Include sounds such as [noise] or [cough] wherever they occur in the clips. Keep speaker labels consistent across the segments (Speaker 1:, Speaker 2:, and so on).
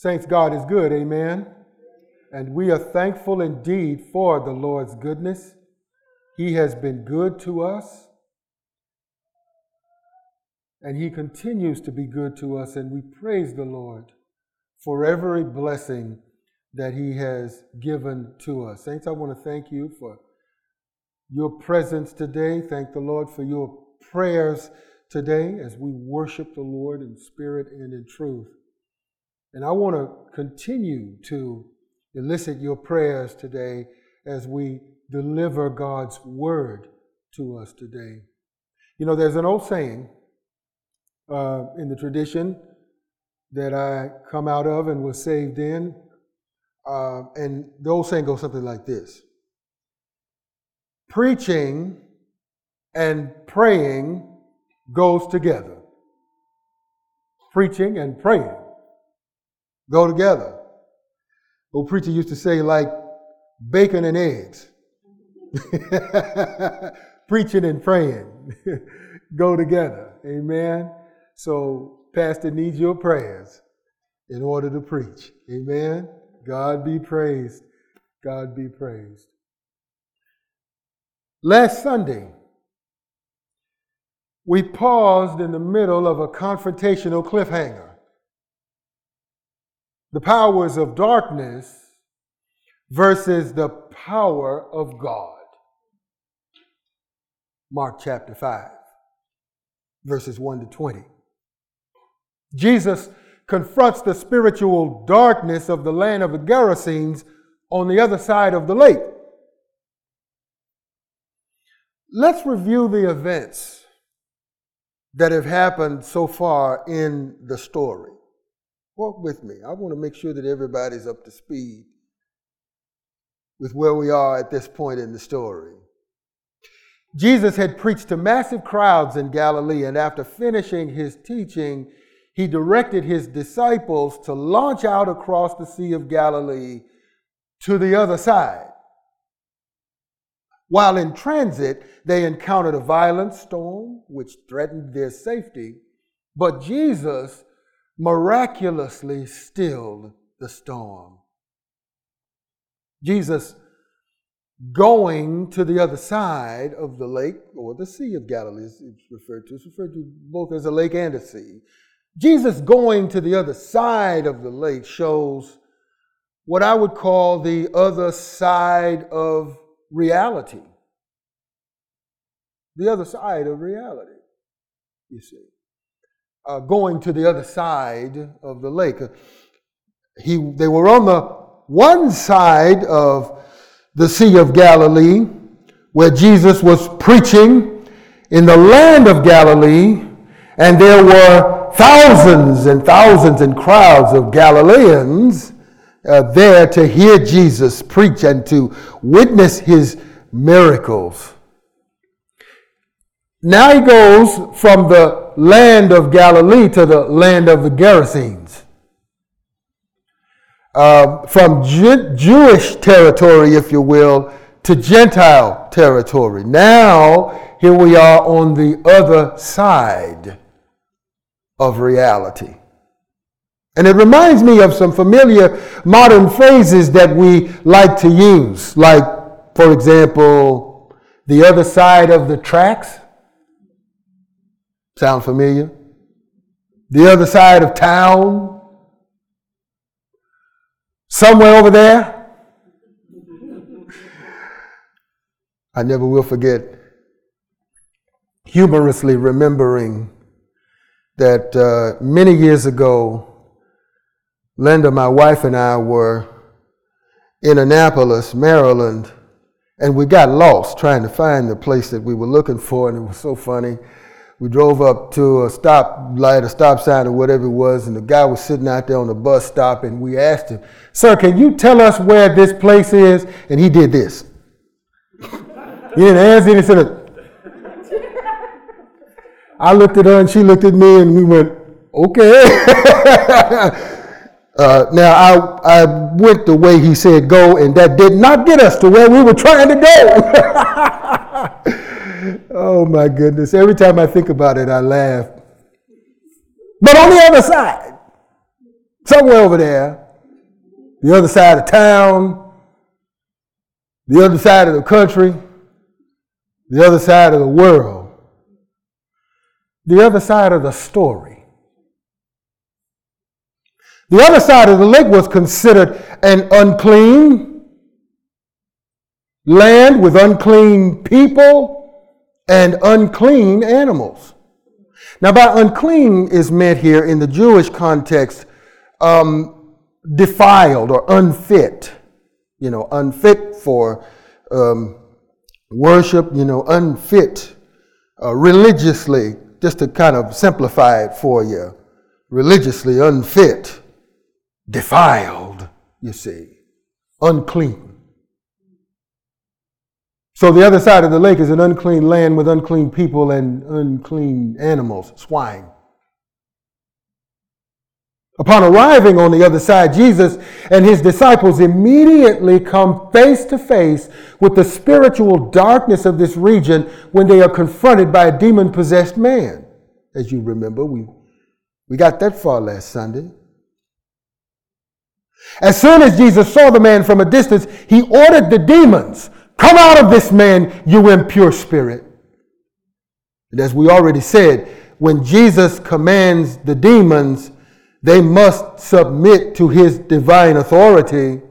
Speaker 1: Saints, God is good, amen. And we are thankful indeed for the Lord's goodness. He has been good to us, and He continues to be good to us, and we praise the Lord for every blessing that He has given to us. Saints, I want to thank you for your presence today. Thank the Lord for your prayers today as we worship the Lord in spirit and in truth. And I want to continue to elicit your prayers today as we deliver God's word to us today. You know, there's an old saying uh, in the tradition that I come out of and was saved in. Uh, and the old saying goes something like this Preaching and praying goes together. Preaching and praying go together. Old preacher used to say, like bacon and eggs. [laughs] Preaching and praying [laughs] go together. Amen. So, Pastor needs your prayers in order to preach. Amen. God be praised. God be praised. Last Sunday, we paused in the middle of a confrontational cliffhanger the powers of darkness versus the power of God. Mark chapter 5, verses 1 to 20. Jesus confronts the spiritual darkness of the land of the Gerasenes on the other side of the lake. Let's review the events that have happened so far in the story. Walk with me. I want to make sure that everybody's up to speed with where we are at this point in the story. Jesus had preached to massive crowds in Galilee, and after finishing his teaching, he directed his disciples to launch out across the Sea of Galilee to the other side. While in transit, they encountered a violent storm which threatened their safety, but Jesus miraculously stilled the storm. Jesus going to the other side of the lake or the Sea of Galilee is referred to. It's referred to both as a lake and a sea. Jesus going to the other side of the lake shows what I would call the other side of reality. The other side of reality, you see uh, going to the other side of the lake. He, they were on the one side of the Sea of Galilee, where Jesus was preaching in the land of Galilee, and there were thousands and thousands and crowds of Galileans uh, there to hear Jesus preach and to witness his miracles. Now he goes from the land of Galilee to the land of the Gerasenes. Uh, from Jew- Jewish territory, if you will, to Gentile territory. Now, here we are on the other side of reality. And it reminds me of some familiar modern phrases that we like to use, like, for example, the other side of the tracks. Sound familiar? The other side of town? Somewhere over there? [laughs] I never will forget humorously remembering that uh, many years ago, Linda, my wife, and I were in Annapolis, Maryland, and we got lost trying to find the place that we were looking for, and it was so funny we drove up to a stop light, a stop sign, or whatever it was, and the guy was sitting out there on the bus stop, and we asked him, "Sir, can you tell us where this place is?" And he did this. he didn't answer. He said, "I looked at her, and she looked at me, and we went, okay." [laughs] uh, now I I went the way he said go, and that did not get us to where we were trying to go. [laughs] oh my goodness. Every time I think about it, I laugh. But on the other side, somewhere over there, the other side of town, the other side of the country, the other side of the world, the other side of the story. The other side of the lake was considered an unclean land with unclean people and unclean animals. Now, by unclean is meant here in the Jewish context um, defiled or unfit, you know, unfit for um, worship, you know, unfit uh, religiously, just to kind of simplify it for you, religiously unfit, defiled, you see, unclean. So the other side of the lake is an unclean land with unclean people and unclean animals, swine. Upon arriving on the other side, Jesus and his disciples immediately come face to face with the spiritual darkness of this region when they are confronted by a demon possessed man. As you remember, we, we got that far last Sunday. As soon as Jesus saw the man from a distance, he ordered the demons, Come out of this man, you impure spirit. And as we already said, when Jesus commands the demons, they must submit to his divine authority.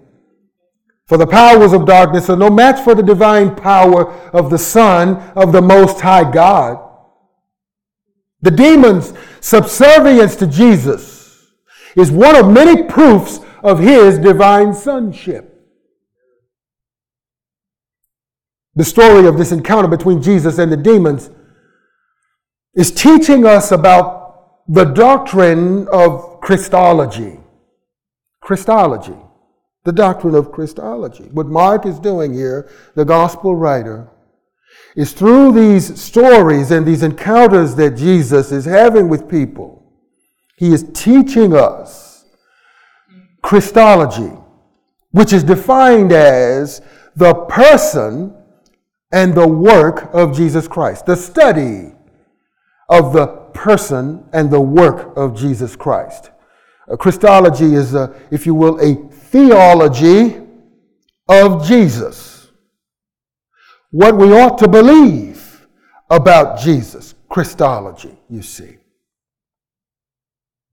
Speaker 1: For the powers of darkness are no match for the divine power of the Son of the Most High God. The demon's subservience to Jesus is one of many proofs of his divine sonship. The story of this encounter between Jesus and the demons is teaching us about the doctrine of Christology. Christology. The doctrine of Christology. What Mark is doing here, the gospel writer, is through these stories and these encounters that Jesus is having with people, he is teaching us Christology, which is defined as the person and the work of Jesus Christ, the study of the person and the work of Jesus Christ. Christology is, a, if you will, a theology of Jesus. What we ought to believe about Jesus. Christology, you see.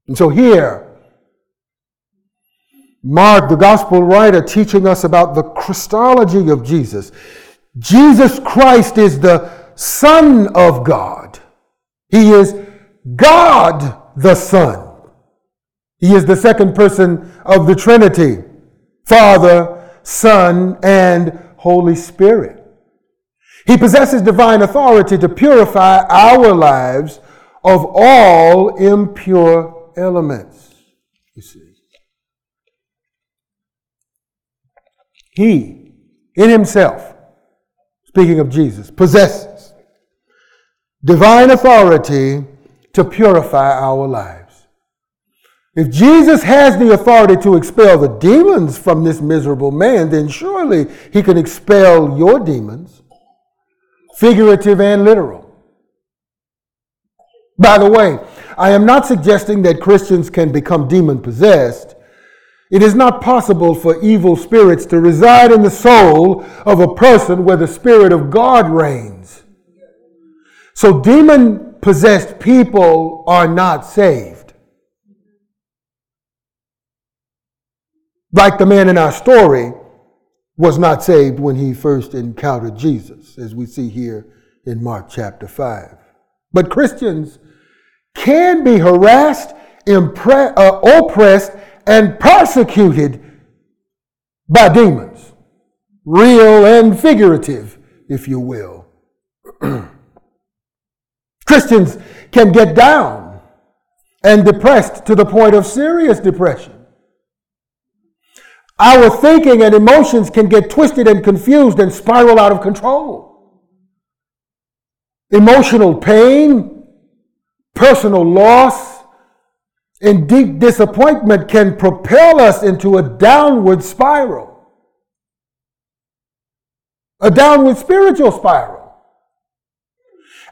Speaker 1: And so here, Mark, the gospel writer, teaching us about the Christology of Jesus. Jesus Christ is the Son of God. He is God the Son. He is the second person of the Trinity Father, Son, and Holy Spirit. He possesses divine authority to purify our lives of all impure elements. You see. He, in himself, speaking of Jesus, possesses divine authority to purify our lives. If Jesus has the authority to expel the demons from this miserable man, then surely he can expel your demons, figurative and literal. By the way, I am not suggesting that Christians can become demon possessed. It is not possible for evil spirits to reside in the soul of a person where the Spirit of God reigns. So, demon possessed people are not saved. Like the man in our story was not saved when he first encountered Jesus, as we see here in Mark chapter 5. But Christians can be harassed, impre- uh, oppressed, and persecuted by demons, real and figurative, if you will. [clears throat] Christians can get down and depressed to the point of serious depression. Our thinking and emotions can get twisted and confused and spiral out of control. Emotional pain, personal loss, and deep disappointment can propel us into a downward spiral, a downward spiritual spiral.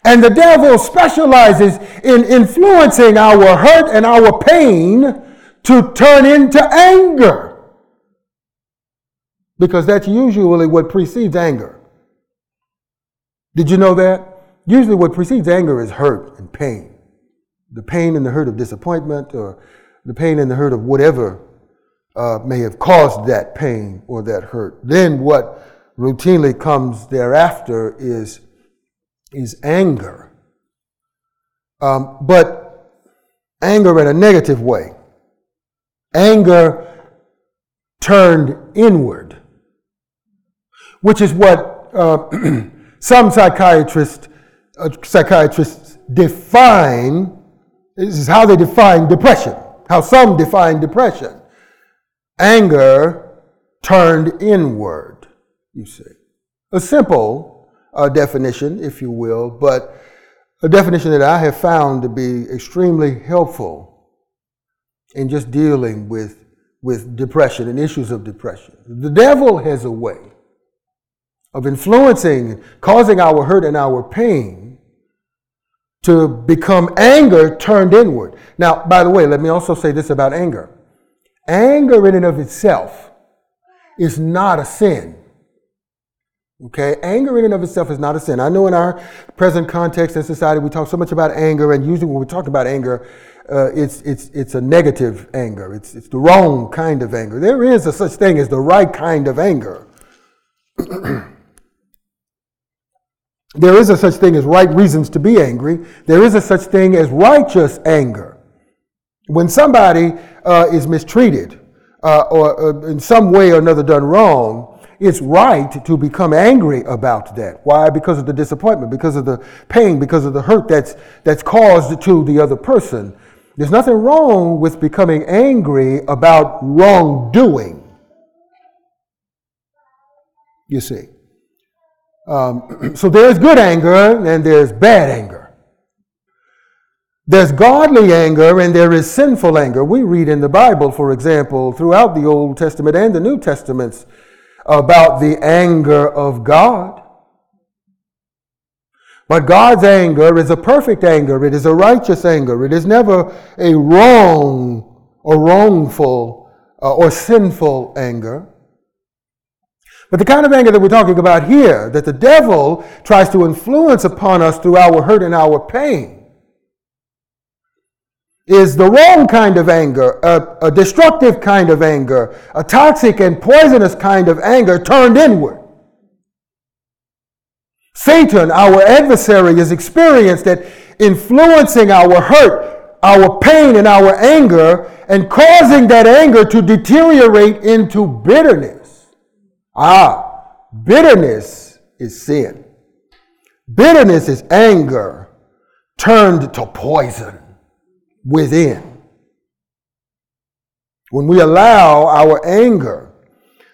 Speaker 1: And the devil specializes in influencing our hurt and our pain to turn into anger. Because that's usually what precedes anger. Did you know that? Usually, what precedes anger is hurt and pain. The pain and the hurt of disappointment, or the pain and the hurt of whatever uh, may have caused that pain or that hurt. Then, what routinely comes thereafter is, is anger. Um, but anger in a negative way. Anger turned inward, which is what uh, [clears throat] some psychiatrists, uh, psychiatrists define. This is how they define depression, how some define depression. Anger turned inward, you see. A simple uh, definition, if you will, but a definition that I have found to be extremely helpful in just dealing with, with depression and issues of depression. The devil has a way of influencing, causing our hurt and our pain to become anger turned inward. Now, by the way, let me also say this about anger anger in and of itself is not a sin. Okay, anger in and of itself is not a sin. I know in our present context and society we talk so much about anger, and usually when we talk about anger, uh, it's it's it's a negative anger. It's it's the wrong kind of anger. There is a such thing as the right kind of anger. [clears throat] there is a such thing as right reasons to be angry. There is a such thing as righteous anger. When somebody uh, is mistreated uh, or uh, in some way or another done wrong, it's right to become angry about that. Why? Because of the disappointment, because of the pain, because of the hurt that's, that's caused to the other person. There's nothing wrong with becoming angry about wrongdoing. You see. Um, [clears throat] so there's good anger and there's bad anger. There's godly anger and there is sinful anger. We read in the Bible, for example, throughout the Old Testament and the New Testaments, about the anger of God. But God's anger is a perfect anger. It is a righteous anger. It is never a wrong or wrongful uh, or sinful anger. But the kind of anger that we're talking about here, that the devil tries to influence upon us through our hurt and our pain, is the wrong kind of anger, a, a, destructive kind of anger, a toxic and poisonous kind of anger turned inward. Satan, our adversary, is experienced at influencing our hurt, our pain, and our anger, and causing that anger to deteriorate into bitterness. Ah, bitterness is sin. Bitterness is anger turned to poison within. When we allow our anger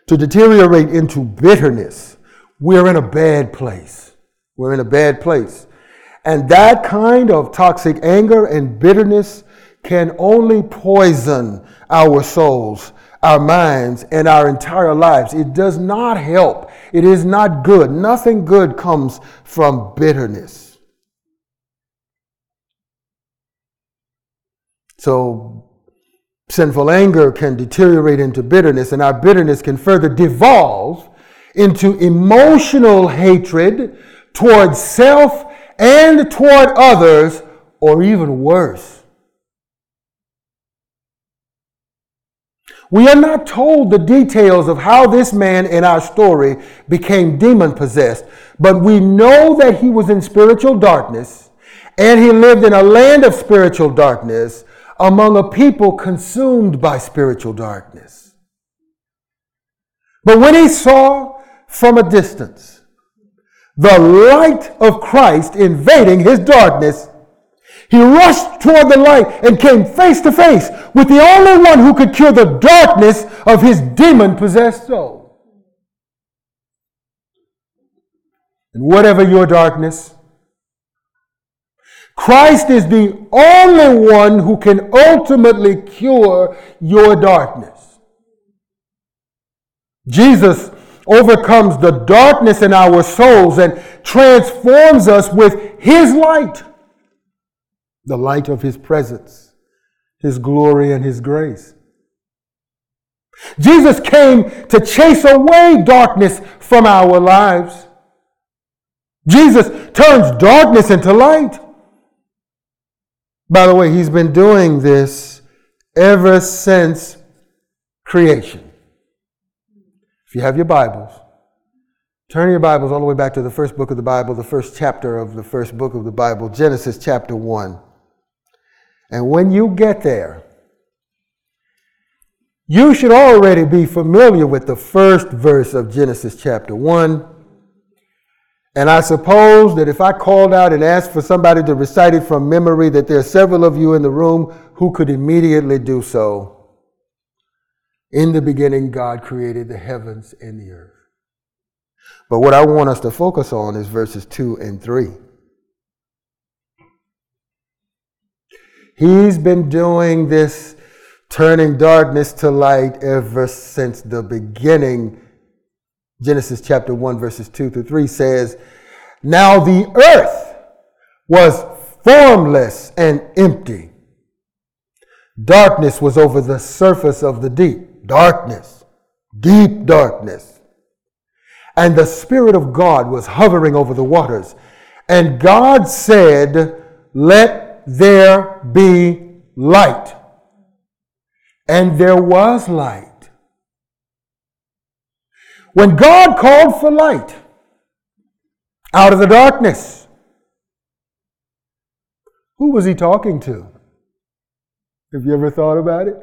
Speaker 1: to deteriorate into bitterness, we're in a bad place. We're in a bad place. And that kind of toxic anger and bitterness can only poison our souls, our minds, and our entire lives. It does not help. It is not good. Nothing good comes from bitterness. So sinful anger can deteriorate into bitterness, and our bitterness can further devolve into emotional hatred towards self and toward others, or even worse. We are not told the details of how this man in our story became demon possessed, but we know that he was in spiritual darkness and he lived in a land of spiritual darkness among a people consumed by spiritual darkness. But when he saw from a distance the light of Christ invading his darkness, he rushed toward the light and came face to face with the only one who could cure the darkness of his demon possessed soul. And whatever your darkness, Christ is the only one who can ultimately cure your darkness. Jesus overcomes the darkness in our souls and transforms us with His light, the light of His presence, His glory, and His grace. Jesus came to chase away darkness from our lives. Jesus turns darkness into light. By the way, he's been doing this ever since creation. If you have your Bibles, turn your Bibles all the way back to the first book of the Bible, the first chapter of the first book of the Bible, Genesis chapter 1. And when you get there, you should already be familiar with the first verse of Genesis chapter 1. And I suppose that if I called out and asked for somebody to recite it from memory, that there are several of you in the room who could immediately do so. In the beginning, God created the heavens and the earth. But what I want us to focus on is verses 2 and 3. He's been doing this turning darkness to light ever since the beginning. Genesis chapter 1, verses 2 through 3 says, Now the earth was formless and empty. Darkness was over the surface of the deep. Darkness. Deep darkness. And the Spirit of God was hovering over the waters. And God said, Let there be light. And there was light. When God called for light out of the darkness, who was he talking to? Have you ever thought about it?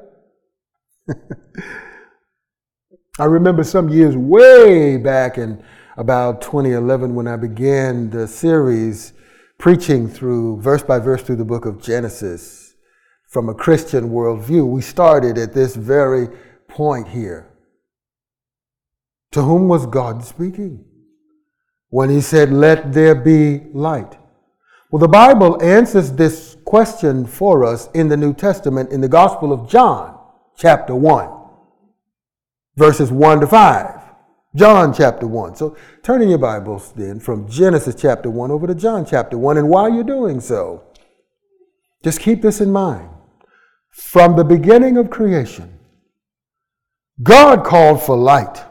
Speaker 1: [laughs] I remember some years way back in about 2011 when I began the series preaching through verse by verse through the book of Genesis from a Christian worldview. We started at this very point here. To whom was God speaking? When he said, Let there be light. Well, the Bible answers this question for us in the New Testament in the Gospel of John, chapter 1, verses 1 to 5. John chapter 1. So turn in your Bibles then from Genesis chapter 1 over to John chapter 1. And while you're doing so, just keep this in mind. From the beginning of creation, God called for light.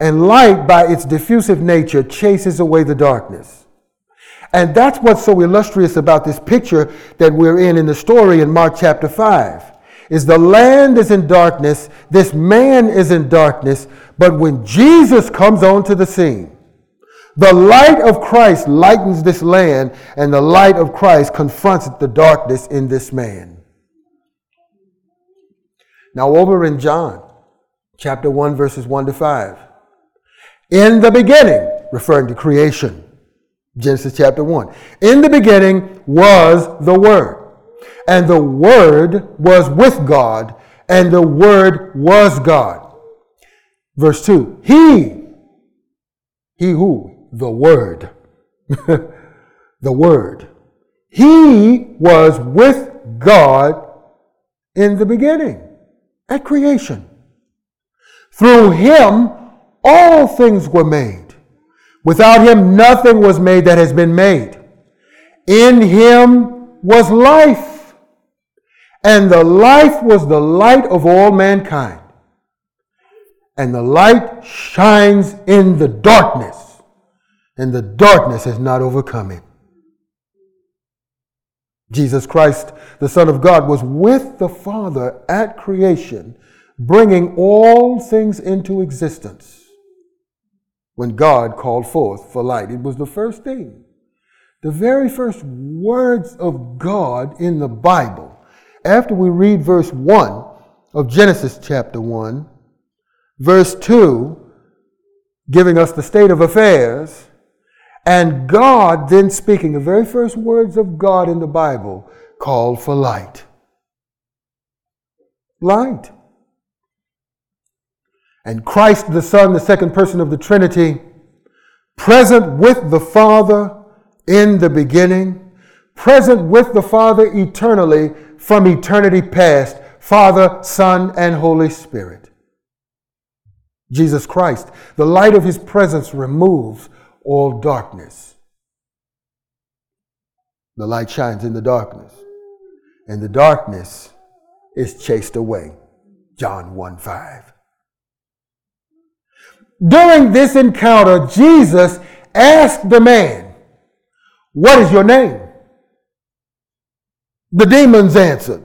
Speaker 1: And light, by its diffusive nature, chases away the darkness. And that's what's so illustrious about this picture that we're in in the story in Mark chapter 5 is the land is in darkness, this man is in darkness, but when Jesus comes onto the scene, the light of Christ lightens this land, and the light of Christ confronts the darkness in this man. Now, over in John chapter 1, verses 1 to 5. In the beginning, referring to creation, Genesis chapter 1. In the beginning was the Word, and the Word was with God, and the Word was God. Verse 2 He, he who? The Word. [laughs] the Word. He was with God in the beginning at creation. Through him, all things were made. Without him, nothing was made that has been made. In him was life, and the life was the light of all mankind. And the light shines in the darkness, and the darkness has not overcome it. Jesus Christ, the Son of God, was with the Father at creation, bringing all things into existence when God called forth for light. It was the first thing. The very first words of God in the Bible. After we read verse 1 of Genesis chapter 1, verse 2, giving us the state of affairs, and God, then speaking, the very first words of God in the Bible, called for light. Light. And Christ the Son, the second person of the Trinity, present with the Father in the beginning, present with the Father eternally from eternity past, Father, Son, and Holy Spirit. Jesus Christ, the light of his presence removes all darkness. The light shines in the darkness, and the darkness is chased away. John 1 5. During this encounter, Jesus asked the man, What is your name? The demons answered,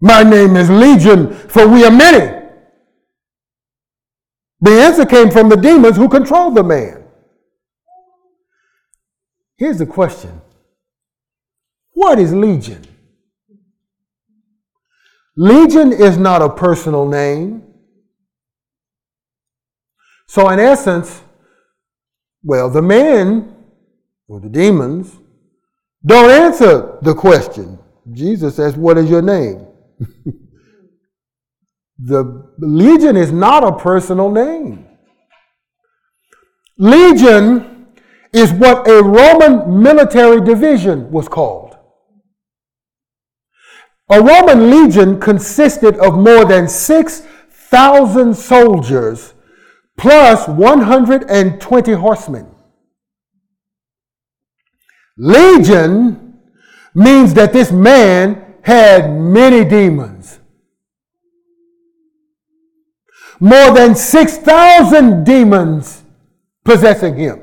Speaker 1: My name is Legion, for we are many. The answer came from the demons who controlled the man. Here's the question What is Legion? Legion is not a personal name. So, in essence, well, the men or the demons don't answer the question. Jesus says, What is your name? [laughs] the legion is not a personal name. Legion is what a Roman military division was called. A Roman legion consisted of more than 6,000 soldiers plus 120 horsemen. Legion means that this man had many demons. More than 6,000 demons possessing him.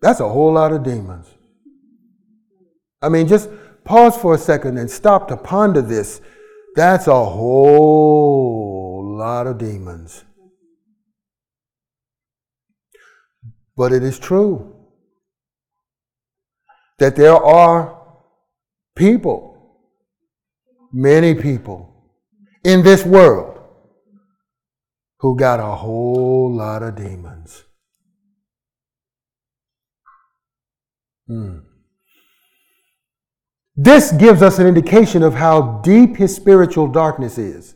Speaker 1: That's a whole lot of demons. I mean, just pause for a second and stop to ponder this. That's a whole lot of demons. But it is true that there are people, many people in this world who got a whole lot of demons. Hmm. This gives us an indication of how deep his spiritual darkness is.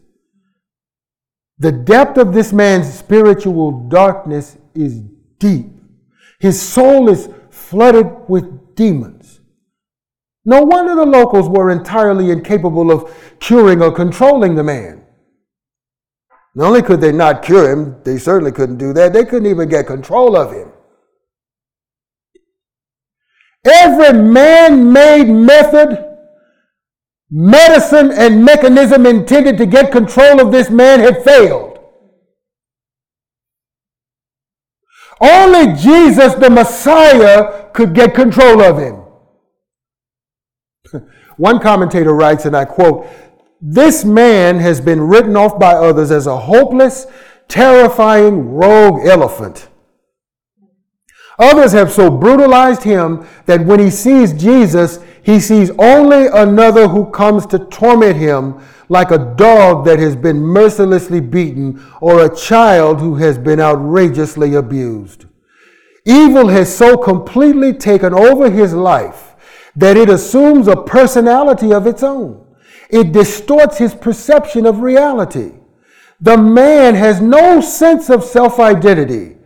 Speaker 1: The depth of this man's spiritual darkness is deep. His soul is flooded with demons. No wonder the locals were entirely incapable of curing or controlling the man. Not only could they not cure him, they certainly couldn't do that. They couldn't even get control of him. Every man made method, medicine, and mechanism intended to get control of this man had failed. Only Jesus, the Messiah, could get control of him. [laughs] One commentator writes, and I quote, This man has been written off by others as a hopeless, terrifying rogue elephant. Others have so brutalized him that when he sees Jesus, he sees only another who comes to torment him like a dog that has been mercilessly beaten or a child who has been outrageously abused. Evil has so completely taken over his life that it assumes a personality of its own. It distorts his perception of reality. The man has no sense of self identity.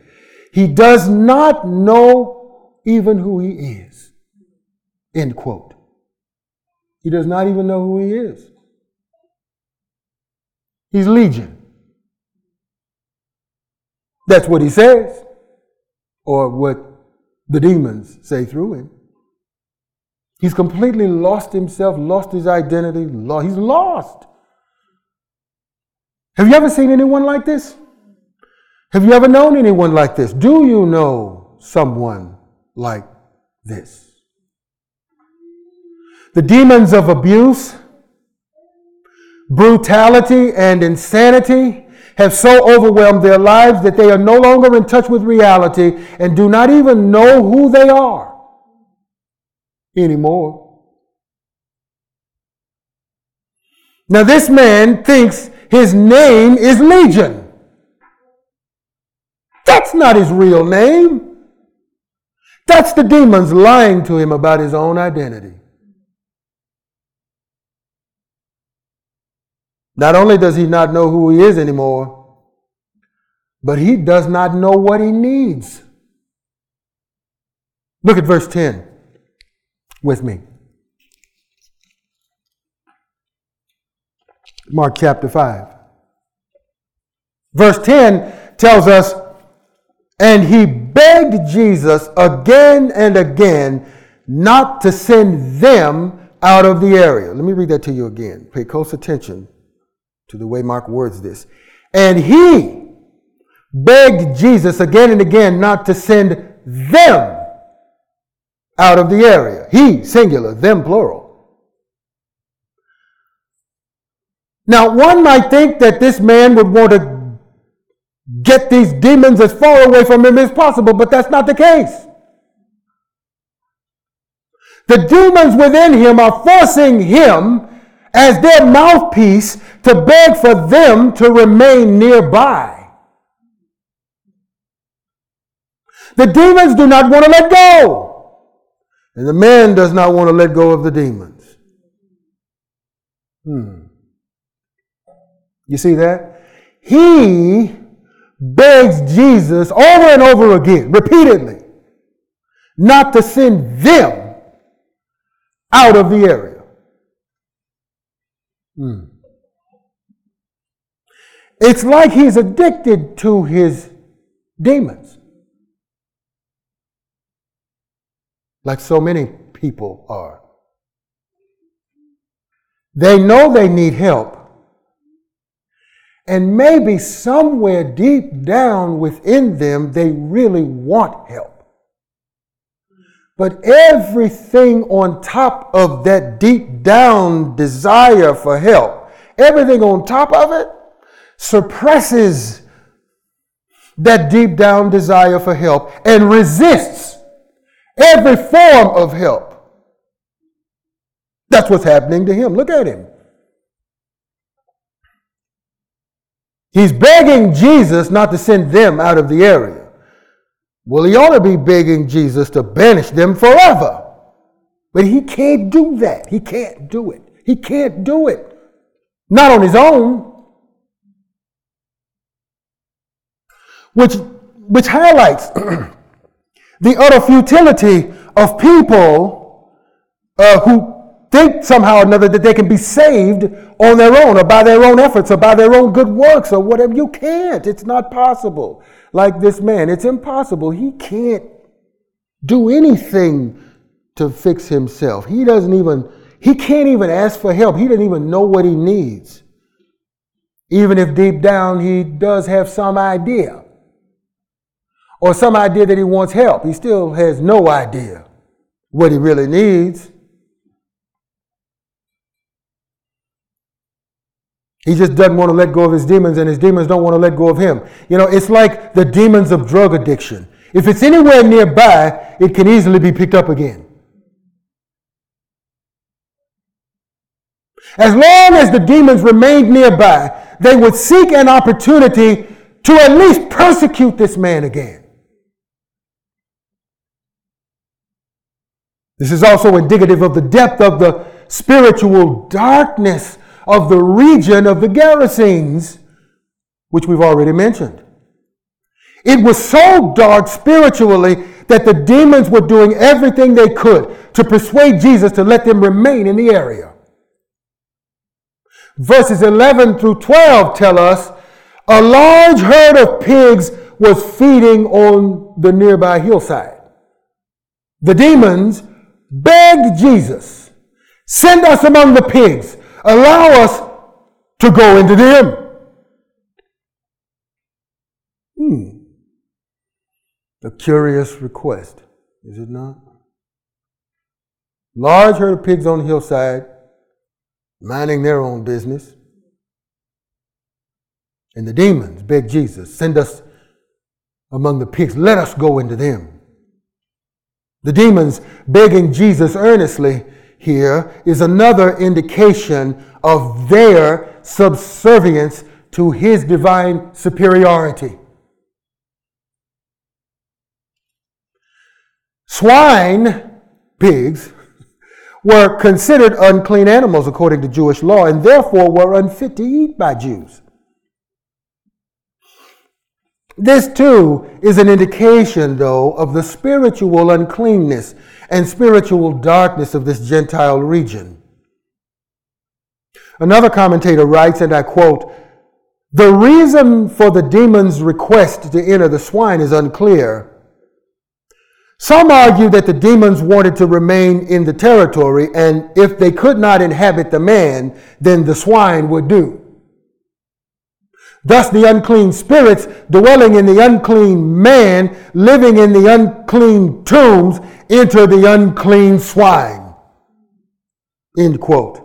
Speaker 1: He does not know even who he is. End quote. He does not even know who he is. He's legion. That's what he says, or what the demons say through him. He's completely lost himself, lost his identity, lost, he's lost. Have you ever seen anyone like this? Have you ever known anyone like this? Do you know someone like this? The demons of abuse, brutality, and insanity have so overwhelmed their lives that they are no longer in touch with reality and do not even know who they are anymore. Now, this man thinks his name is Legion. That's not his real name. That's the demons lying to him about his own identity. Not only does he not know who he is anymore, but he does not know what he needs. Look at verse 10 with me. Mark chapter 5. Verse 10 tells us, and he begged Jesus again and again not to send them out of the area. Let me read that to you again. Pay close attention to the way Mark words this. And he begged Jesus again and again not to send them out of the area. He, singular, them, plural. Now, one might think that this man would want to get these demons as far away from him as possible, but that's not the case. The demons within him are forcing him as their mouthpiece to beg for them to remain nearby. The demons do not want to let go. And the man does not want to let go of the demons. Hmm. You see that? He begs Jesus over and over again, repeatedly, not to send them out of the area. Hmm. It's like he's addicted to his demons. Like so many people are. They know they need help, and maybe somewhere deep down within them, they really want help. But everything on top of that deep down desire for help, everything on top of it, suppresses that deep down desire for help and resists every form of help. That's what's happening to him. Look at him. He's begging Jesus not to send them out of the area. Well, he ought to be begging Jesus to banish them forever. But he can't do that. He can't do it. He can't do it. Not on his own. Which, which highlights [clears throat] the utter futility of people uh, who think somehow or another that they can be saved on their own or by their own efforts or by their own good works or whatever. You can't. It's not possible. Like this man, it's impossible. He can't do anything to fix himself. He doesn't even, he can't even ask for help. He doesn't even know what he needs. Even if deep down he does have some idea or some idea that he wants help, he still has no idea what he really needs. He just doesn't want to let go of his demons, and his demons don't want to let go of him. You know, it's like the demons of drug addiction. If it's anywhere nearby, it can easily be picked up again. As long as the demons remained nearby, they would seek an opportunity to at least persecute this man again. This is also indicative of the depth of the spiritual darkness of the region of the Gerasenes, which we've already mentioned. It was so dark spiritually that the demons were doing everything they could to persuade Jesus to let them remain in the area. Verses 11 through 12 tell us a large herd of pigs was feeding on the nearby hillside. The demons begged Jesus, send us among the pigs allow us to go into them. Hmm. A curious request, is it not? Large herd of pigs on the hillside, minding their own business. And the demons beg Jesus, send us among the pigs, let us go into them. The demons begging Jesus earnestly here is another indication of their subservience to his divine superiority. Swine, pigs, were considered unclean animals according to Jewish law and therefore were unfit to eat by Jews. This too is an indication, though, of the spiritual uncleanness and spiritual darkness of this Gentile region. Another commentator writes, and I quote, The reason for the demon's request to enter the swine is unclear. Some argue that the demons wanted to remain in the territory, and if they could not inhabit the man, then the swine would do. Thus, the unclean spirits dwelling in the unclean man, living in the unclean tombs, enter the unclean swine. End quote.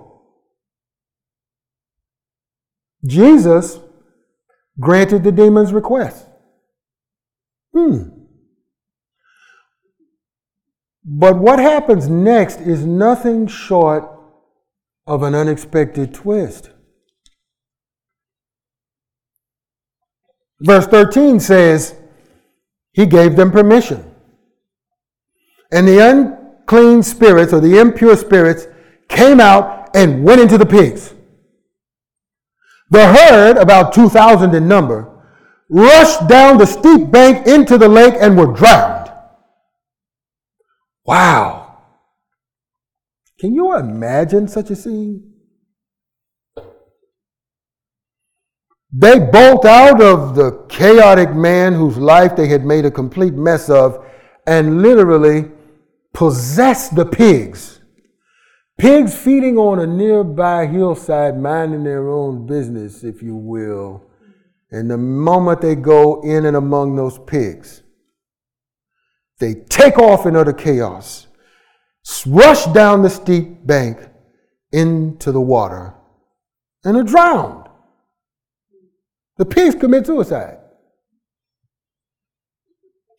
Speaker 1: Jesus granted the demon's request. Hmm. But what happens next is nothing short of an unexpected twist. Verse 13 says, He gave them permission. And the unclean spirits or the impure spirits came out and went into the pigs. The herd, about 2,000 in number, rushed down the steep bank into the lake and were drowned. Wow. Can you imagine such a scene? They bolt out of the chaotic man whose life they had made a complete mess of and literally possess the pigs. Pigs feeding on a nearby hillside, minding their own business, if you will. And the moment they go in and among those pigs, they take off in utter chaos, rush down the steep bank into the water, and are drowned. The pigs commit suicide.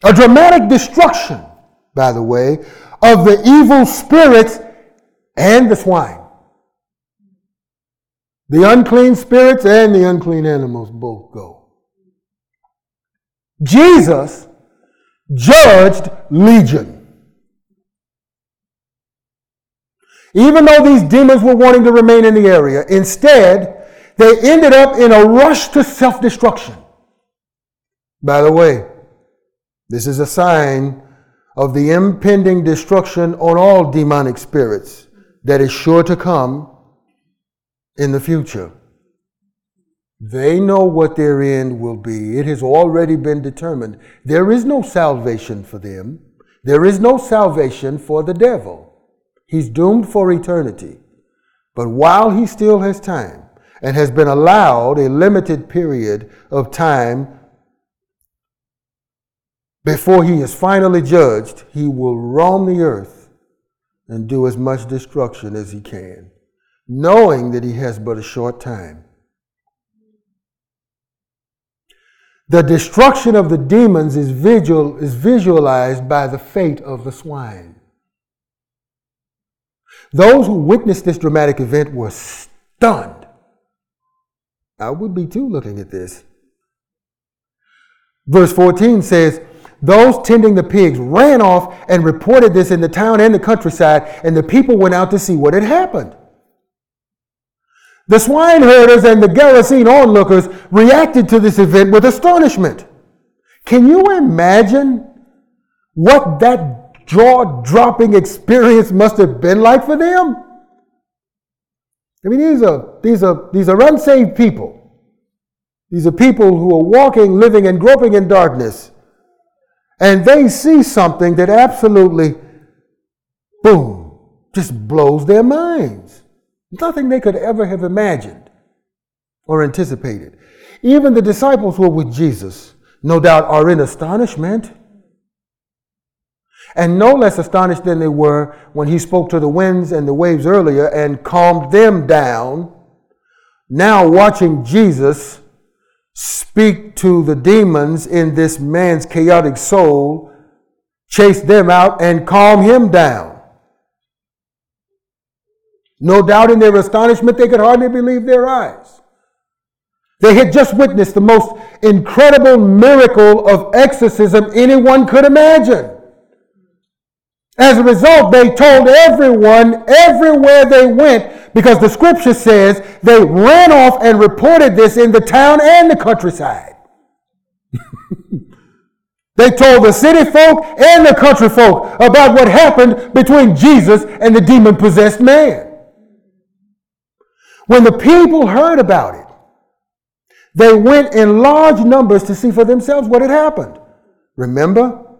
Speaker 1: A dramatic destruction, by the way, of the evil spirits and the swine. The unclean spirits and the unclean animals both go. Jesus judged Legion. Even though these demons were wanting to remain in the area, instead, they ended up in a rush to self destruction. By the way, this is a sign of the impending destruction on all demonic spirits that is sure to come in the future. They know what their end will be. It has already been determined. There is no salvation for them. There is no salvation for the devil. He's doomed for eternity. But while he still has time, and has been allowed a limited period of time before he is finally judged, he will roam the earth and do as much destruction as he can, knowing that he has but a short time. The destruction of the demons is, visual, is visualized by the fate of the swine. Those who witnessed this dramatic event were stunned I would be too looking at this. Verse 14 says, Those tending the pigs ran off and reported this in the town and the countryside, and the people went out to see what had happened. The swineherders and the Gerasene onlookers reacted to this event with astonishment. Can you imagine what that jaw dropping experience must have been like for them? I mean, these are, these are, these are unsaved people. These are people who are walking, living, and groping in darkness. And they see something that absolutely, boom, just blows their minds. Nothing they could ever have imagined or anticipated. Even the disciples who were with Jesus, no doubt, are in astonishment and no less astonished than they were when he spoke to the winds and the waves earlier and calmed them down. Now, watching Jesus speak to the demons in this man's chaotic soul, chase them out, and calm him down. No doubt in their astonishment, they could hardly believe their eyes. They had just witnessed the most incredible miracle of exorcism anyone could imagine. As a result, they told everyone everywhere they went because the scripture says they ran off and reported this in the town and the countryside. [laughs] they told the city folk and the country folk about what happened between Jesus and the demon possessed man. When the people heard about it, they went in large numbers to see for themselves what had happened. Remember,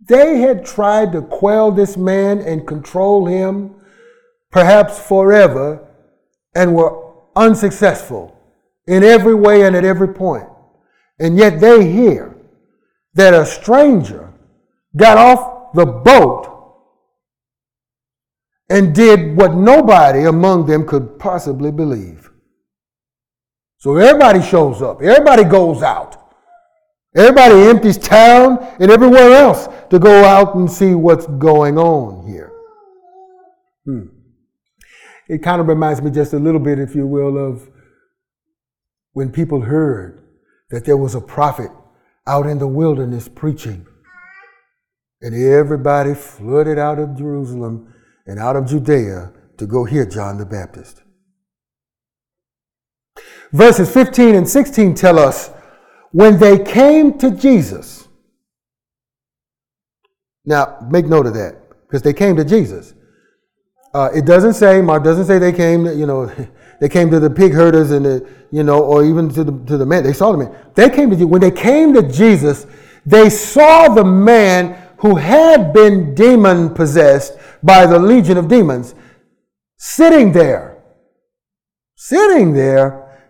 Speaker 1: They had tried to quell this man and control him, perhaps forever, and were unsuccessful in every way and at every point. And yet they hear that a stranger got off the boat and did what nobody among them could possibly believe. So everybody shows up, everybody goes out. Everybody empties town and everywhere else to go out and see what's going on here. Hmm. It kind of reminds me just a little bit, if you will, of when people heard that there was a prophet out in the wilderness preaching. And everybody flooded out of Jerusalem and out of Judea to go hear John the Baptist. Verses 15 and 16 tell us when they came to Jesus. Now, make note of that because they came to Jesus. Uh, it doesn't say, Mark doesn't say they came, you know, [laughs] they came to the pig herders and the, you know, or even to the, to the man. They saw the man. They came to, when they came to Jesus, they saw the man who had been demon possessed by the legion of demons sitting there, sitting there,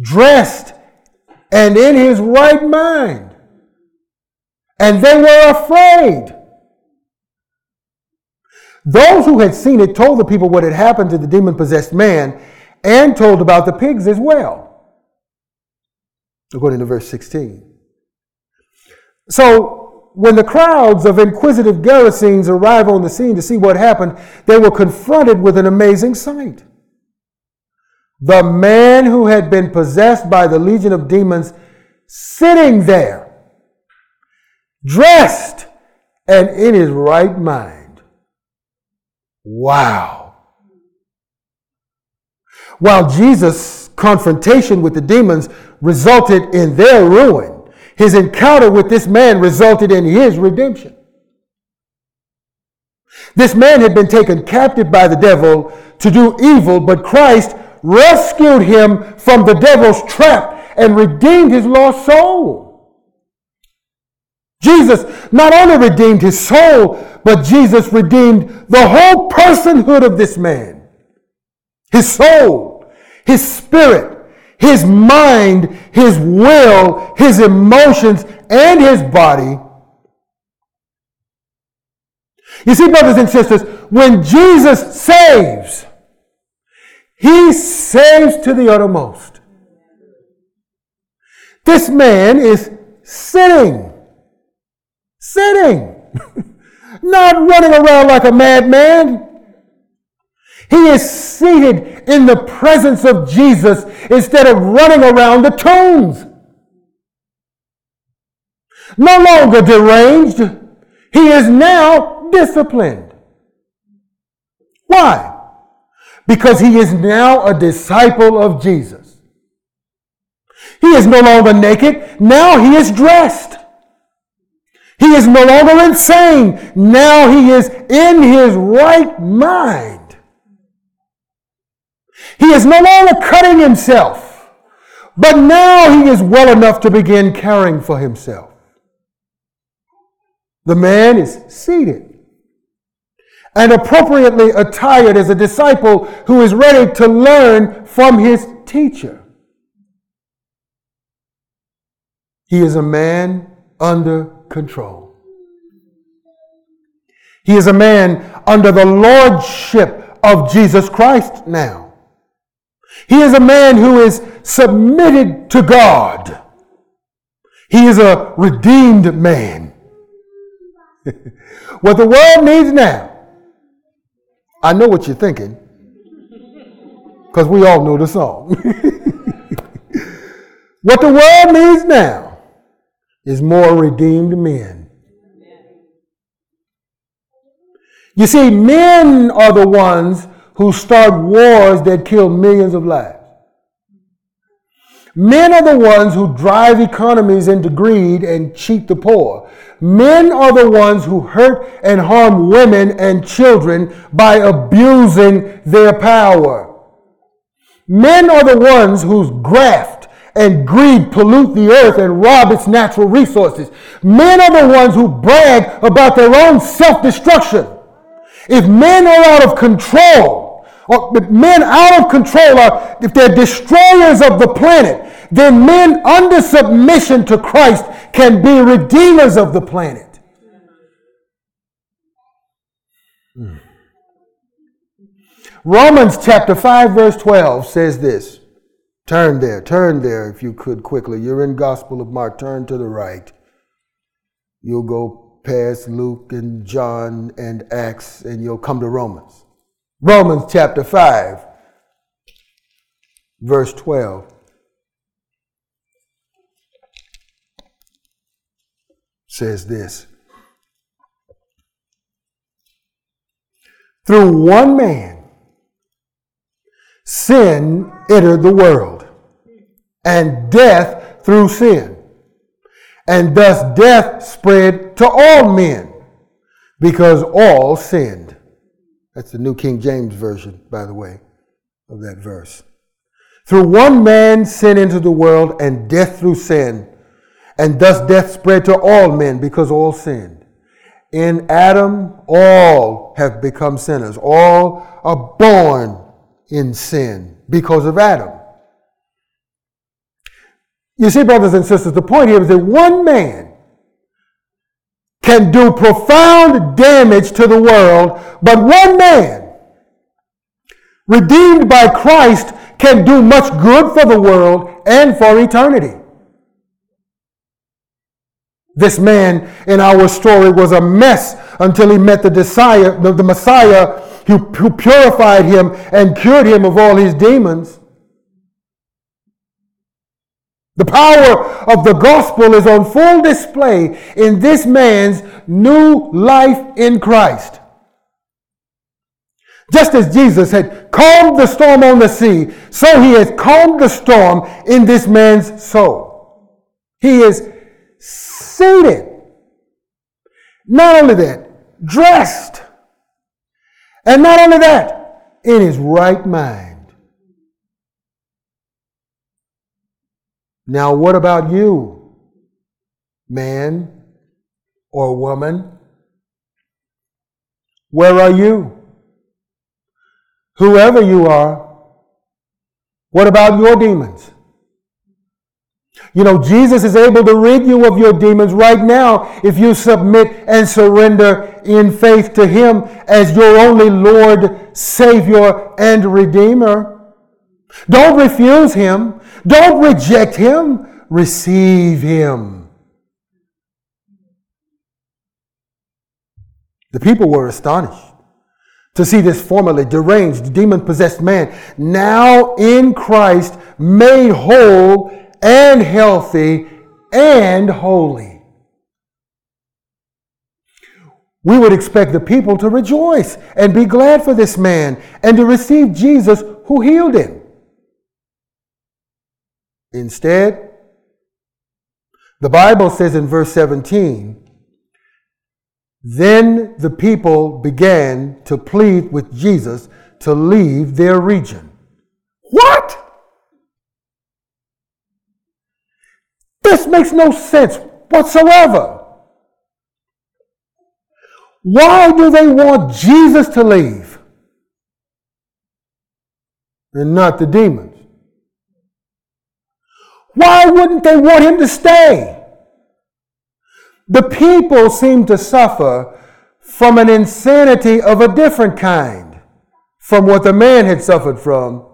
Speaker 1: dressed and in his right mind. And they were afraid. Those who had seen it told the people what had happened to the demon possessed man and told about the pigs as well. According to verse 16. So, when the crowds of inquisitive Gerasenes arrive on the scene to see what happened, they were confronted with an amazing sight. The man who had been possessed by the legion of demons sitting there, dressed and in his right mind. Wow. While Jesus' confrontation with the demons resulted in their ruin, his encounter with this man resulted in his redemption. This man had been taken captive by the devil to do evil, but Christ rescued him from the devil's trap and redeemed his lost soul. Jesus not only redeemed his soul, but Jesus redeemed the whole personhood of this man. His soul, his spirit, his mind, his will, his emotions, and his body. You see, brothers and sisters, when Jesus saves, he saves to the uttermost. This man is sitting, sitting, [laughs] not running around like a madman. He is seated in the presence of Jesus instead of running around the tombs. No longer deranged, he is now disciplined. Why? Because he is now a disciple of Jesus. He is no longer naked, now he is dressed. He is no longer insane, now he is in his right mind. He is no longer cutting himself, but now he is well enough to begin caring for himself. The man is seated and appropriately attired as a disciple who is ready to learn from his teacher. He is a man under control. He is a man under the lordship of Jesus Christ now. He is a man who is submitted to God. He is a redeemed man. [laughs] what the world needs now I know what you're thinking, because we all know the song. [laughs] what the world needs now is more redeemed men. You see, men are the ones who start wars that kill millions of lives. Men are the ones who drive economies into greed and cheat the poor. Men are the ones who hurt and harm women and children by abusing their power. Men are the ones whose graft and greed pollute the earth and rob its natural resources. Men are the ones who brag about their own self destruction. If men are out of control, or men out of control are, if they're destroyers of the planet, then men under submission to Christ can be redeemers of the planet. Hmm. Romans chapter 5, verse 12 says this. Turn there, turn there if you could quickly. You're in Gospel of Mark, turn to the right. You'll go past Luke and John and Acts, and you'll come to Romans. Romans chapter 5, verse 12. Says this Through one man, sin entered the world, and death through sin. And thus death spread to all men, because all sinned. That's the New King James Version, by the way, of that verse. Through one man sin into the world, and death through sin. And thus death spread to all men, because all sinned. In Adam, all have become sinners. All are born in sin because of Adam. You see, brothers and sisters, the point here is that one man can do profound damage to the world, but one man, redeemed by Christ, can do much good for the world and for eternity. This man in our story was a mess until he met the, Messiah, the Messiah who, who purified him and cured him of all his demons. The power of the gospel is on full display in this man's new life in Christ. Just as Jesus had calmed the storm on the sea, so he has calmed the storm in this man's soul. He is seated. Not only that, dressed and not only that, in his right mind. Now, what about you, man or woman? Where are you? Whoever you are, what about your demons? You know, Jesus is able to rid you of your demons right now if you submit and surrender in faith to Him as your only Lord, Savior, and Redeemer. Don't refuse Him. Don't reject Him. Receive Him. The people were astonished to see this formerly deranged, demon possessed man now in Christ made whole and healthy and holy. We would expect the people to rejoice and be glad for this man and to receive Jesus who healed him. Instead, the Bible says in verse 17, then the people began to plead with Jesus to leave their region. What? This makes no sense whatsoever. Why do they want Jesus to leave and not the demons? Why wouldn't they want him to stay? The people seem to suffer from an insanity of a different kind from what the man had suffered from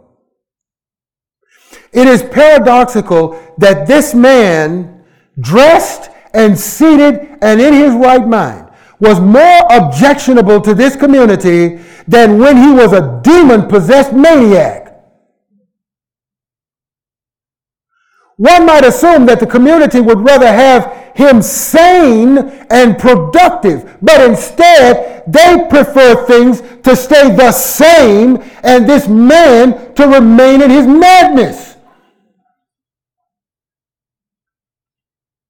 Speaker 1: it is paradoxical that this man, dressed and seated and in his right mind, was more objectionable to this community than when he was a demon possessed maniac. One might assume that the community would rather have him sane and productive, but instead they prefer things to stay the same and this man to remain in his madness.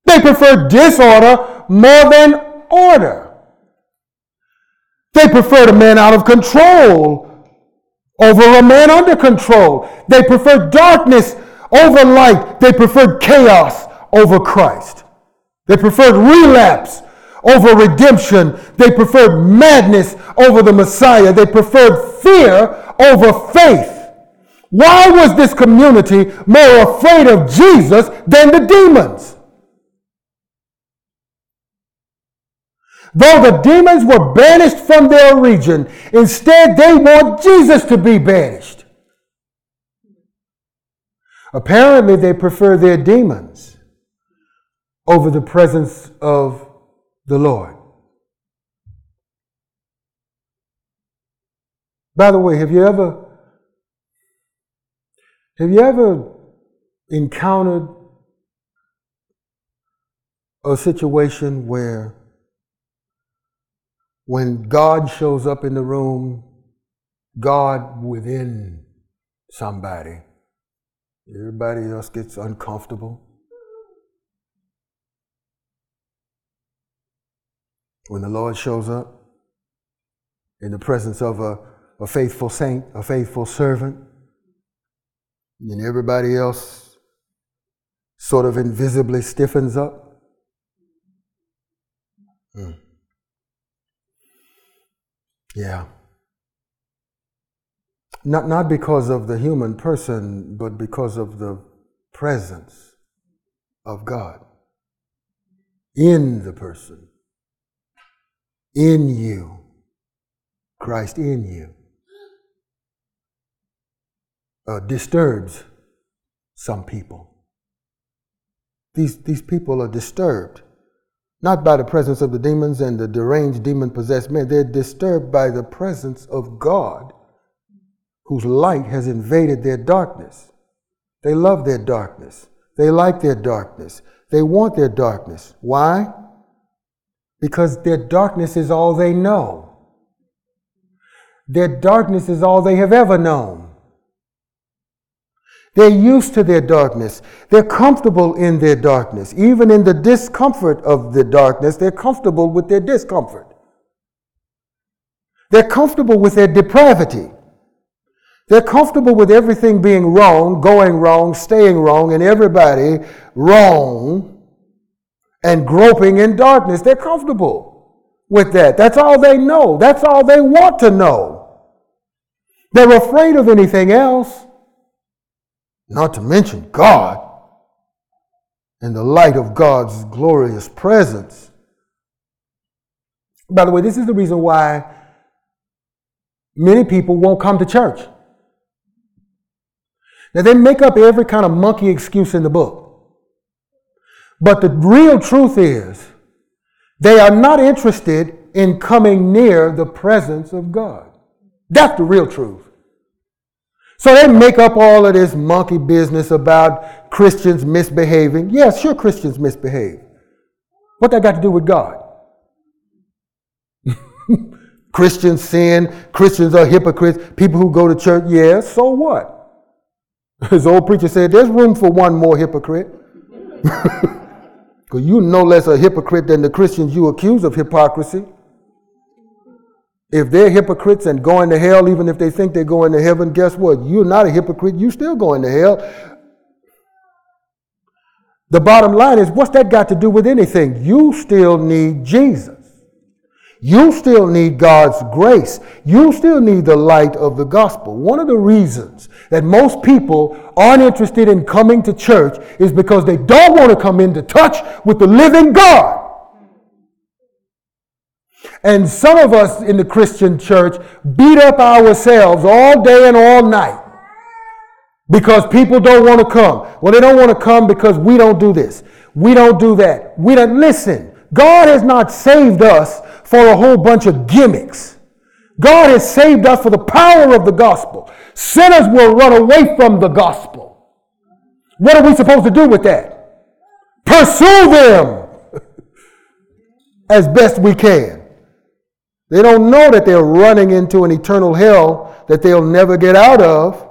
Speaker 1: They prefer disorder more than order. They prefer a man out of control over a man under control. They prefer darkness over light. They preferred chaos over Christ. They preferred relapse over redemption. They preferred madness over the Messiah. They preferred fear over faith. Why was this community more afraid of Jesus than the demons? Though the demons were banished from their region, instead they want Jesus to be banished. Apparently, they prefer their demons over the presence of the Lord. By the way, have you ever have you ever encountered a situation where when God shows up in the room, God within somebody, everybody else gets uncomfortable? when the Lord shows up in the presence of a, a faithful saint, a faithful servant, and everybody else sort of invisibly stiffens up. Hmm. Yeah. Not, not because of the human person, but because of the presence of God in the person in you, Christ in you, uh, disturbs some people. These, these people are disturbed, not by the presence of the demons and the deranged demon possessed men, they're disturbed by the presence of God, whose light has invaded their darkness. They love their darkness, they like their darkness, they want their darkness. Why? because their darkness is all they know. Their darkness is all they have ever known. They're used to their darkness. They're comfortable in their darkness. Even in the discomfort of the darkness, they're comfortable with their discomfort. They're comfortable with their depravity. They're comfortable with everything being wrong, going wrong, staying wrong, and everybody wrong and groping in darkness. They're comfortable with that. That's all they know. That's all they want to know. They're afraid of anything else, not to mention God and the light of God's glorious presence. By the way, this is the reason why many people won't come to church. Now, they make up every kind of monkey excuse in the book. But the real truth is, they are not interested in coming near the presence of God. That's the real truth. So they make up all of this monkey business about Christians misbehaving. Yes, sure, Christians misbehave. What that got to do with God? [laughs] Christians sin, Christians are hypocrites, people who go to church, yes, so what? [laughs] His old preacher said, there's room for one more hypocrite. [laughs] Because you're no less a hypocrite than the Christians you accuse of hypocrisy. If they're hypocrites and going to hell, even if they think they're going to heaven, guess what? You're not a hypocrite, you're still going to hell. The bottom line is, what's that got to do with anything? You still need Jesus. You still need God's grace. You still need the light of the gospel. One of the reasons that most people aren't interested in coming to church is because they don't want to come into touch with the living God. And some of us in the Christian church beat up ourselves all day and all night because people don't want to come. Well, they don't want to come because we don't do this. We don't do that. We don't listen. God has not saved us for a whole bunch of gimmicks. God has saved us for the power of the gospel. Sinners will run away from the gospel. What are we supposed to do with that? Pursue them [laughs] as best we can. They don't know that they're running into an eternal hell that they'll never get out of.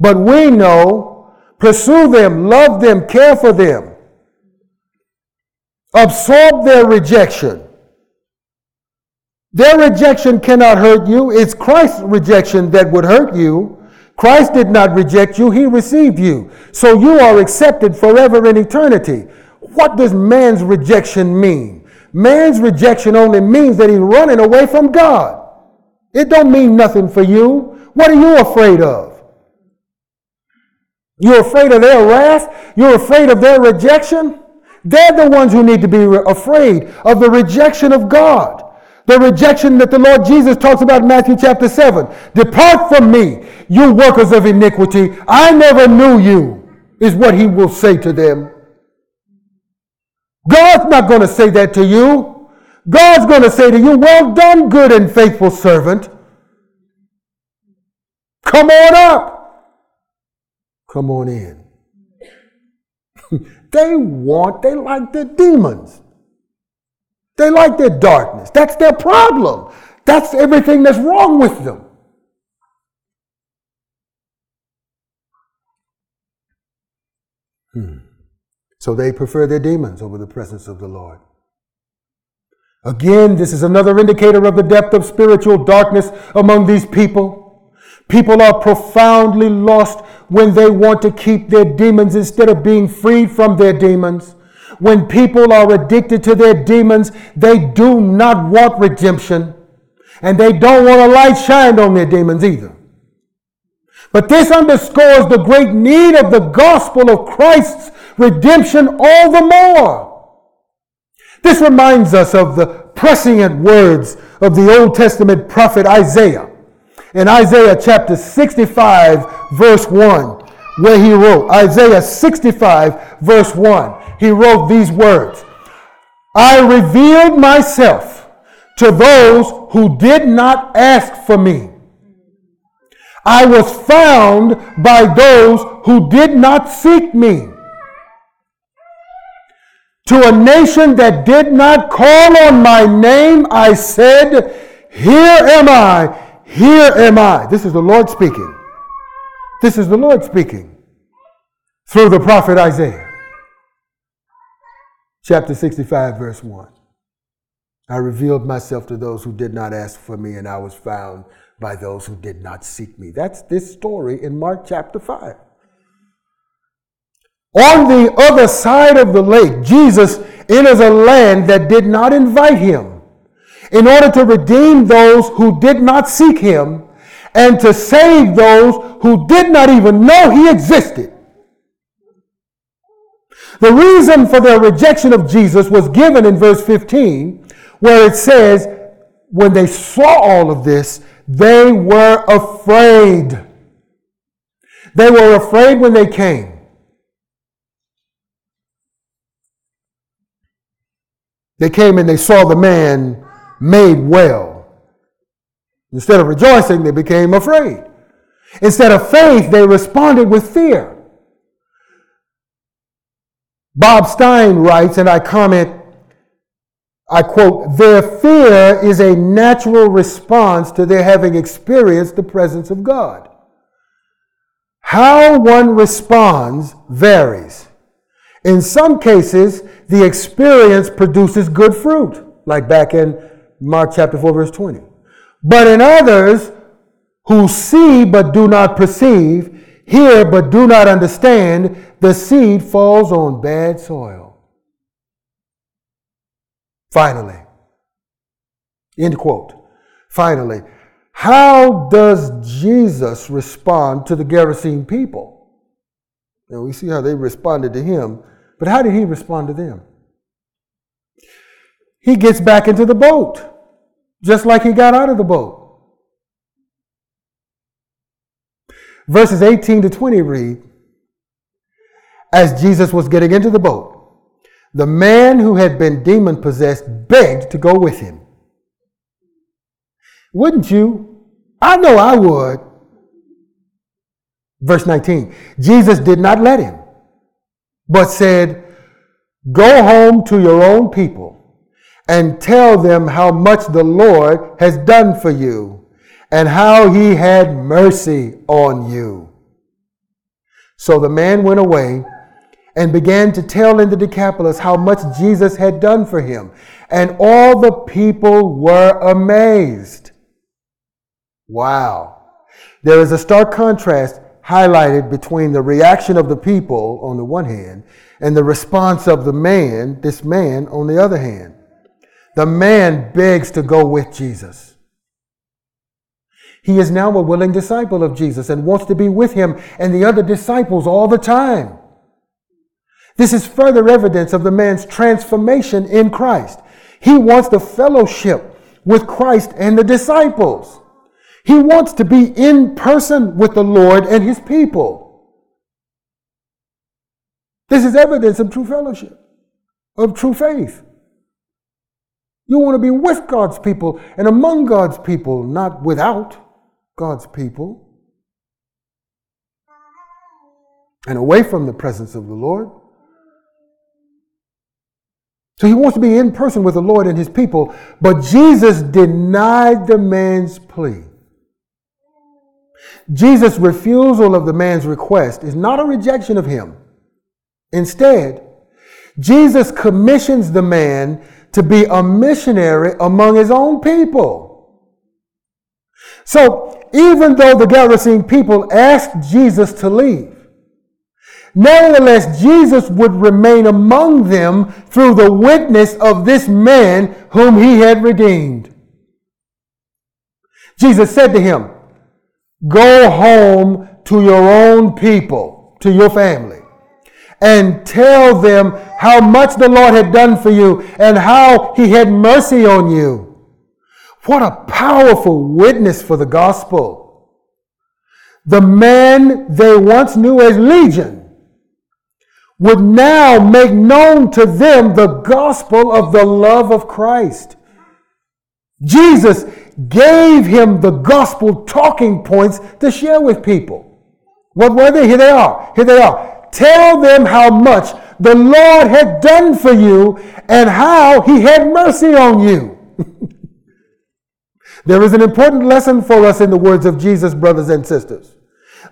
Speaker 1: But we know, pursue them, love them, care for them, absorb their rejection their rejection cannot hurt you. It's Christ's rejection that would hurt you. Christ did not reject you, he received you. So you are accepted forever in eternity. What does man's rejection mean? Man's rejection only means that he's running away from God. It don't mean nothing for you. What are you afraid of? You're afraid of their wrath? You're afraid of their rejection? They're the ones who need to be afraid of the rejection of God. The rejection that the Lord Jesus talks about in Matthew chapter 7. Depart from me, you workers of iniquity. I never knew you, is what he will say to them. God's not going to say that to you. God's going to say to you, Well done, good and faithful servant. Come on up. Come on in. [laughs] they want, they like the demons. They like their darkness. That's their problem. That's everything that's wrong with them. Hmm. So they prefer their demons over the presence of the Lord. Again, this is another indicator of the depth of spiritual darkness among these people. People are profoundly lost when they want to keep their demons instead of being freed from their demons. When people are addicted to their demons, they do not want redemption. And they don't want a light shined on their demons either. But this underscores the great need of the gospel of Christ's redemption all the more. This reminds us of the prescient words of the Old Testament prophet Isaiah. In Isaiah chapter 65, verse 1, where he wrote, Isaiah 65, verse 1 he wrote these words I revealed myself to those who did not ask for me. I was found by those who did not seek me. To a nation that did not call on my name, I said, Here am I, here am I. This is the Lord speaking. This is the Lord speaking through the prophet Isaiah chapter 65, verse 1. I revealed myself to those who did not ask for me, and I was found by those who did not seek me. That's this story in Mark chapter 5. On the other side of the lake, Jesus enters a land that did not invite him in order to redeem those who did not seek him and to save those who did not even know he existed. The reason for their rejection of Jesus was given in verse 15, where it says, when they saw all of this, they were afraid. They were afraid when they came. They came and they saw the man made well. Instead of rejoicing, they became afraid. Instead of faith, they responded with fear. Bob Stein writes, and I comment, I quote, their fear is a natural response to their having experienced the presence of God. How one responds varies. In some cases, the experience produces good fruit, like back in Mark chapter 4, verse 20. But in others who see but do not perceive, hear but do not understand, the seed falls on bad soil. Finally, end quote. Finally, how does Jesus respond to the Gerasene people? And we see how they responded to him, but how did he respond to them? He gets back into the boat, just like he got out of the boat. Verses 18 to 20 read as Jesus was getting into the boat, the man who had been demon possessed begged to go with him. Wouldn't you? I know I would. Verse 19 Jesus did not let him, but said, Go home to your own people and tell them how much the Lord has done for you and how he had mercy on you. So the man went away and began to tell in the Decapolis how much Jesus had done for him. And all the people were amazed. Wow. There is a stark contrast highlighted between the reaction of the people on the one hand and the response of the man, this man, on the other hand. The man begs to go with Jesus. He is now a willing disciple of Jesus and wants to be with him and the other disciples all the time. This is further evidence of the man's transformation in Christ. He wants the fellowship with Christ and the disciples. He wants to be in person with the Lord and his people. This is evidence of true fellowship, of true faith. You want to be with God's people and among God's people, not without God's people, and away from the presence of the Lord. So he wants to be in person with the Lord and his people, but Jesus denied the man's plea. Jesus' refusal of the man's request is not a rejection of him. Instead, Jesus commissions the man to be a missionary among his own people. So, even though the Gerasene people asked Jesus to leave, nevertheless, Jesus would remain among them through the witness of this man whom he had redeemed. Jesus said to him, Go home to your own people, to your family, and tell them how much the Lord had done for you and how he had mercy on you. What a powerful witness for the gospel. The man they once knew as Legion would now make known to them the gospel of the love of Christ. Jesus gave him the gospel talking points to share with people. What were they? Here they are. Here they are. Tell them how much the Lord had done for you and how he had mercy on you. [laughs] there is an important lesson for us in the words of Jesus, brothers and sisters.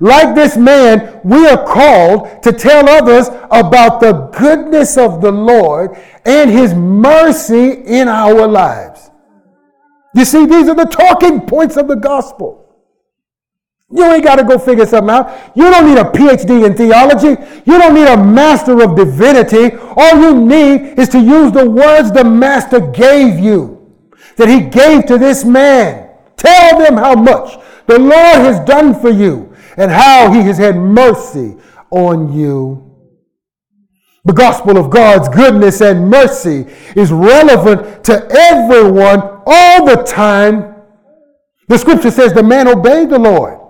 Speaker 1: Like this man, we are called to tell others about the goodness of the Lord and his mercy in our lives. You see, these are the talking points of the gospel. You ain't got to go figure something out. You don't need a PhD in theology. You don't need a master of divinity. All you need is to use the words the master gave you, that he gave to this man. Tell them how much the Lord has done for you and how he has had mercy on you. The gospel of God's goodness and mercy is relevant to everyone all the time. The scripture says the man obeyed the Lord.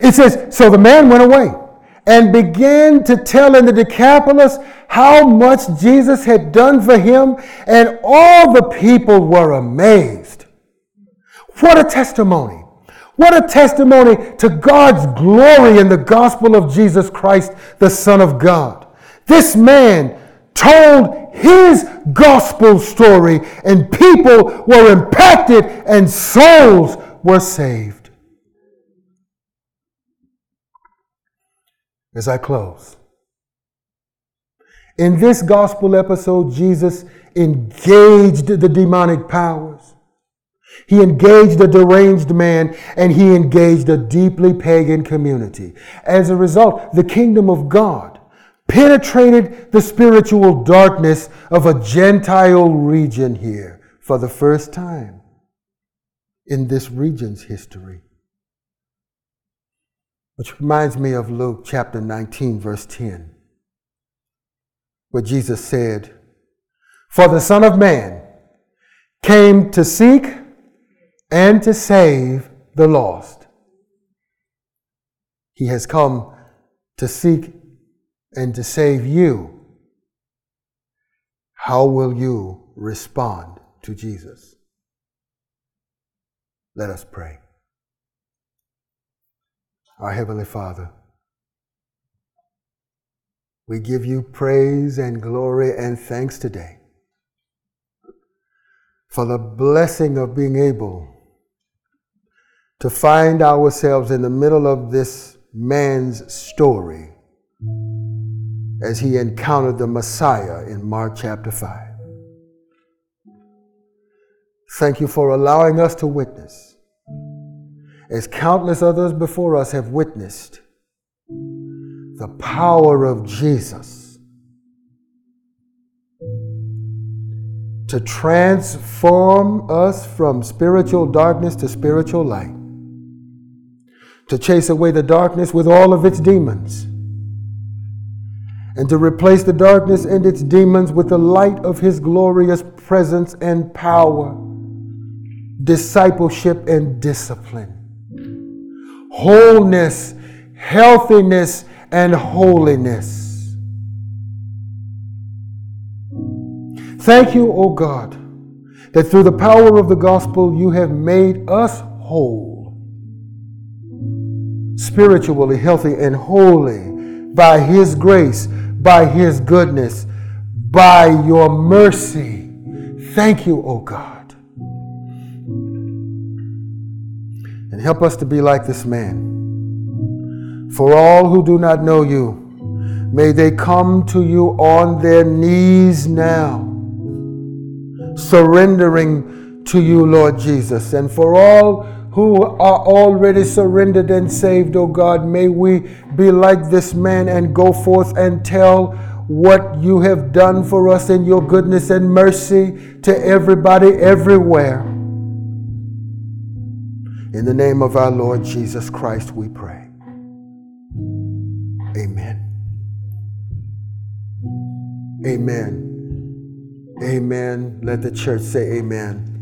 Speaker 1: It says, So the man went away and began to tell in the Decapolis how much Jesus had done for him, and all the people were amazed. What a testimony! What a testimony to God's glory in the gospel of Jesus Christ, the Son of God. This man told his gospel story, and people were impacted, and souls were saved. As I close, in this gospel episode, Jesus engaged the demonic powers. He engaged a deranged man and he engaged a deeply pagan community. As a result, the kingdom of God penetrated the spiritual darkness of a Gentile region here for the first time in this region's history. Which reminds me of Luke chapter 19, verse 10, where Jesus said, For the Son of Man came to seek and to save the lost. He has come to seek and to save you. How will you respond to Jesus? Let us pray. Our Heavenly Father, we give you praise and glory and thanks today for the blessing of being able to find ourselves in the middle of this man's story as he encountered the Messiah in Mark chapter 5. Thank you for allowing us to witness as countless others before us have witnessed, the power of Jesus to transform us from spiritual darkness to spiritual light, to chase away the darkness with all of its demons, and to replace the darkness and its demons with the light of His glorious presence and power, discipleship and discipline, wholeness, healthiness, and holiness. Thank you, O God, that through the power of the gospel you have made us whole, spiritually healthy and holy by His grace, by His goodness, by your mercy. Thank you, O God. Help us to be like this man. For all who do not know you, may they come to you on their knees now surrendering to you, Lord Jesus. And for all who are already surrendered and saved, O oh God, may we be like this man and go forth and tell what you have done for us in your goodness and mercy to everybody everywhere. In the name of our Lord Jesus Christ, we pray. Amen. Amen. Amen. Let the church say amen.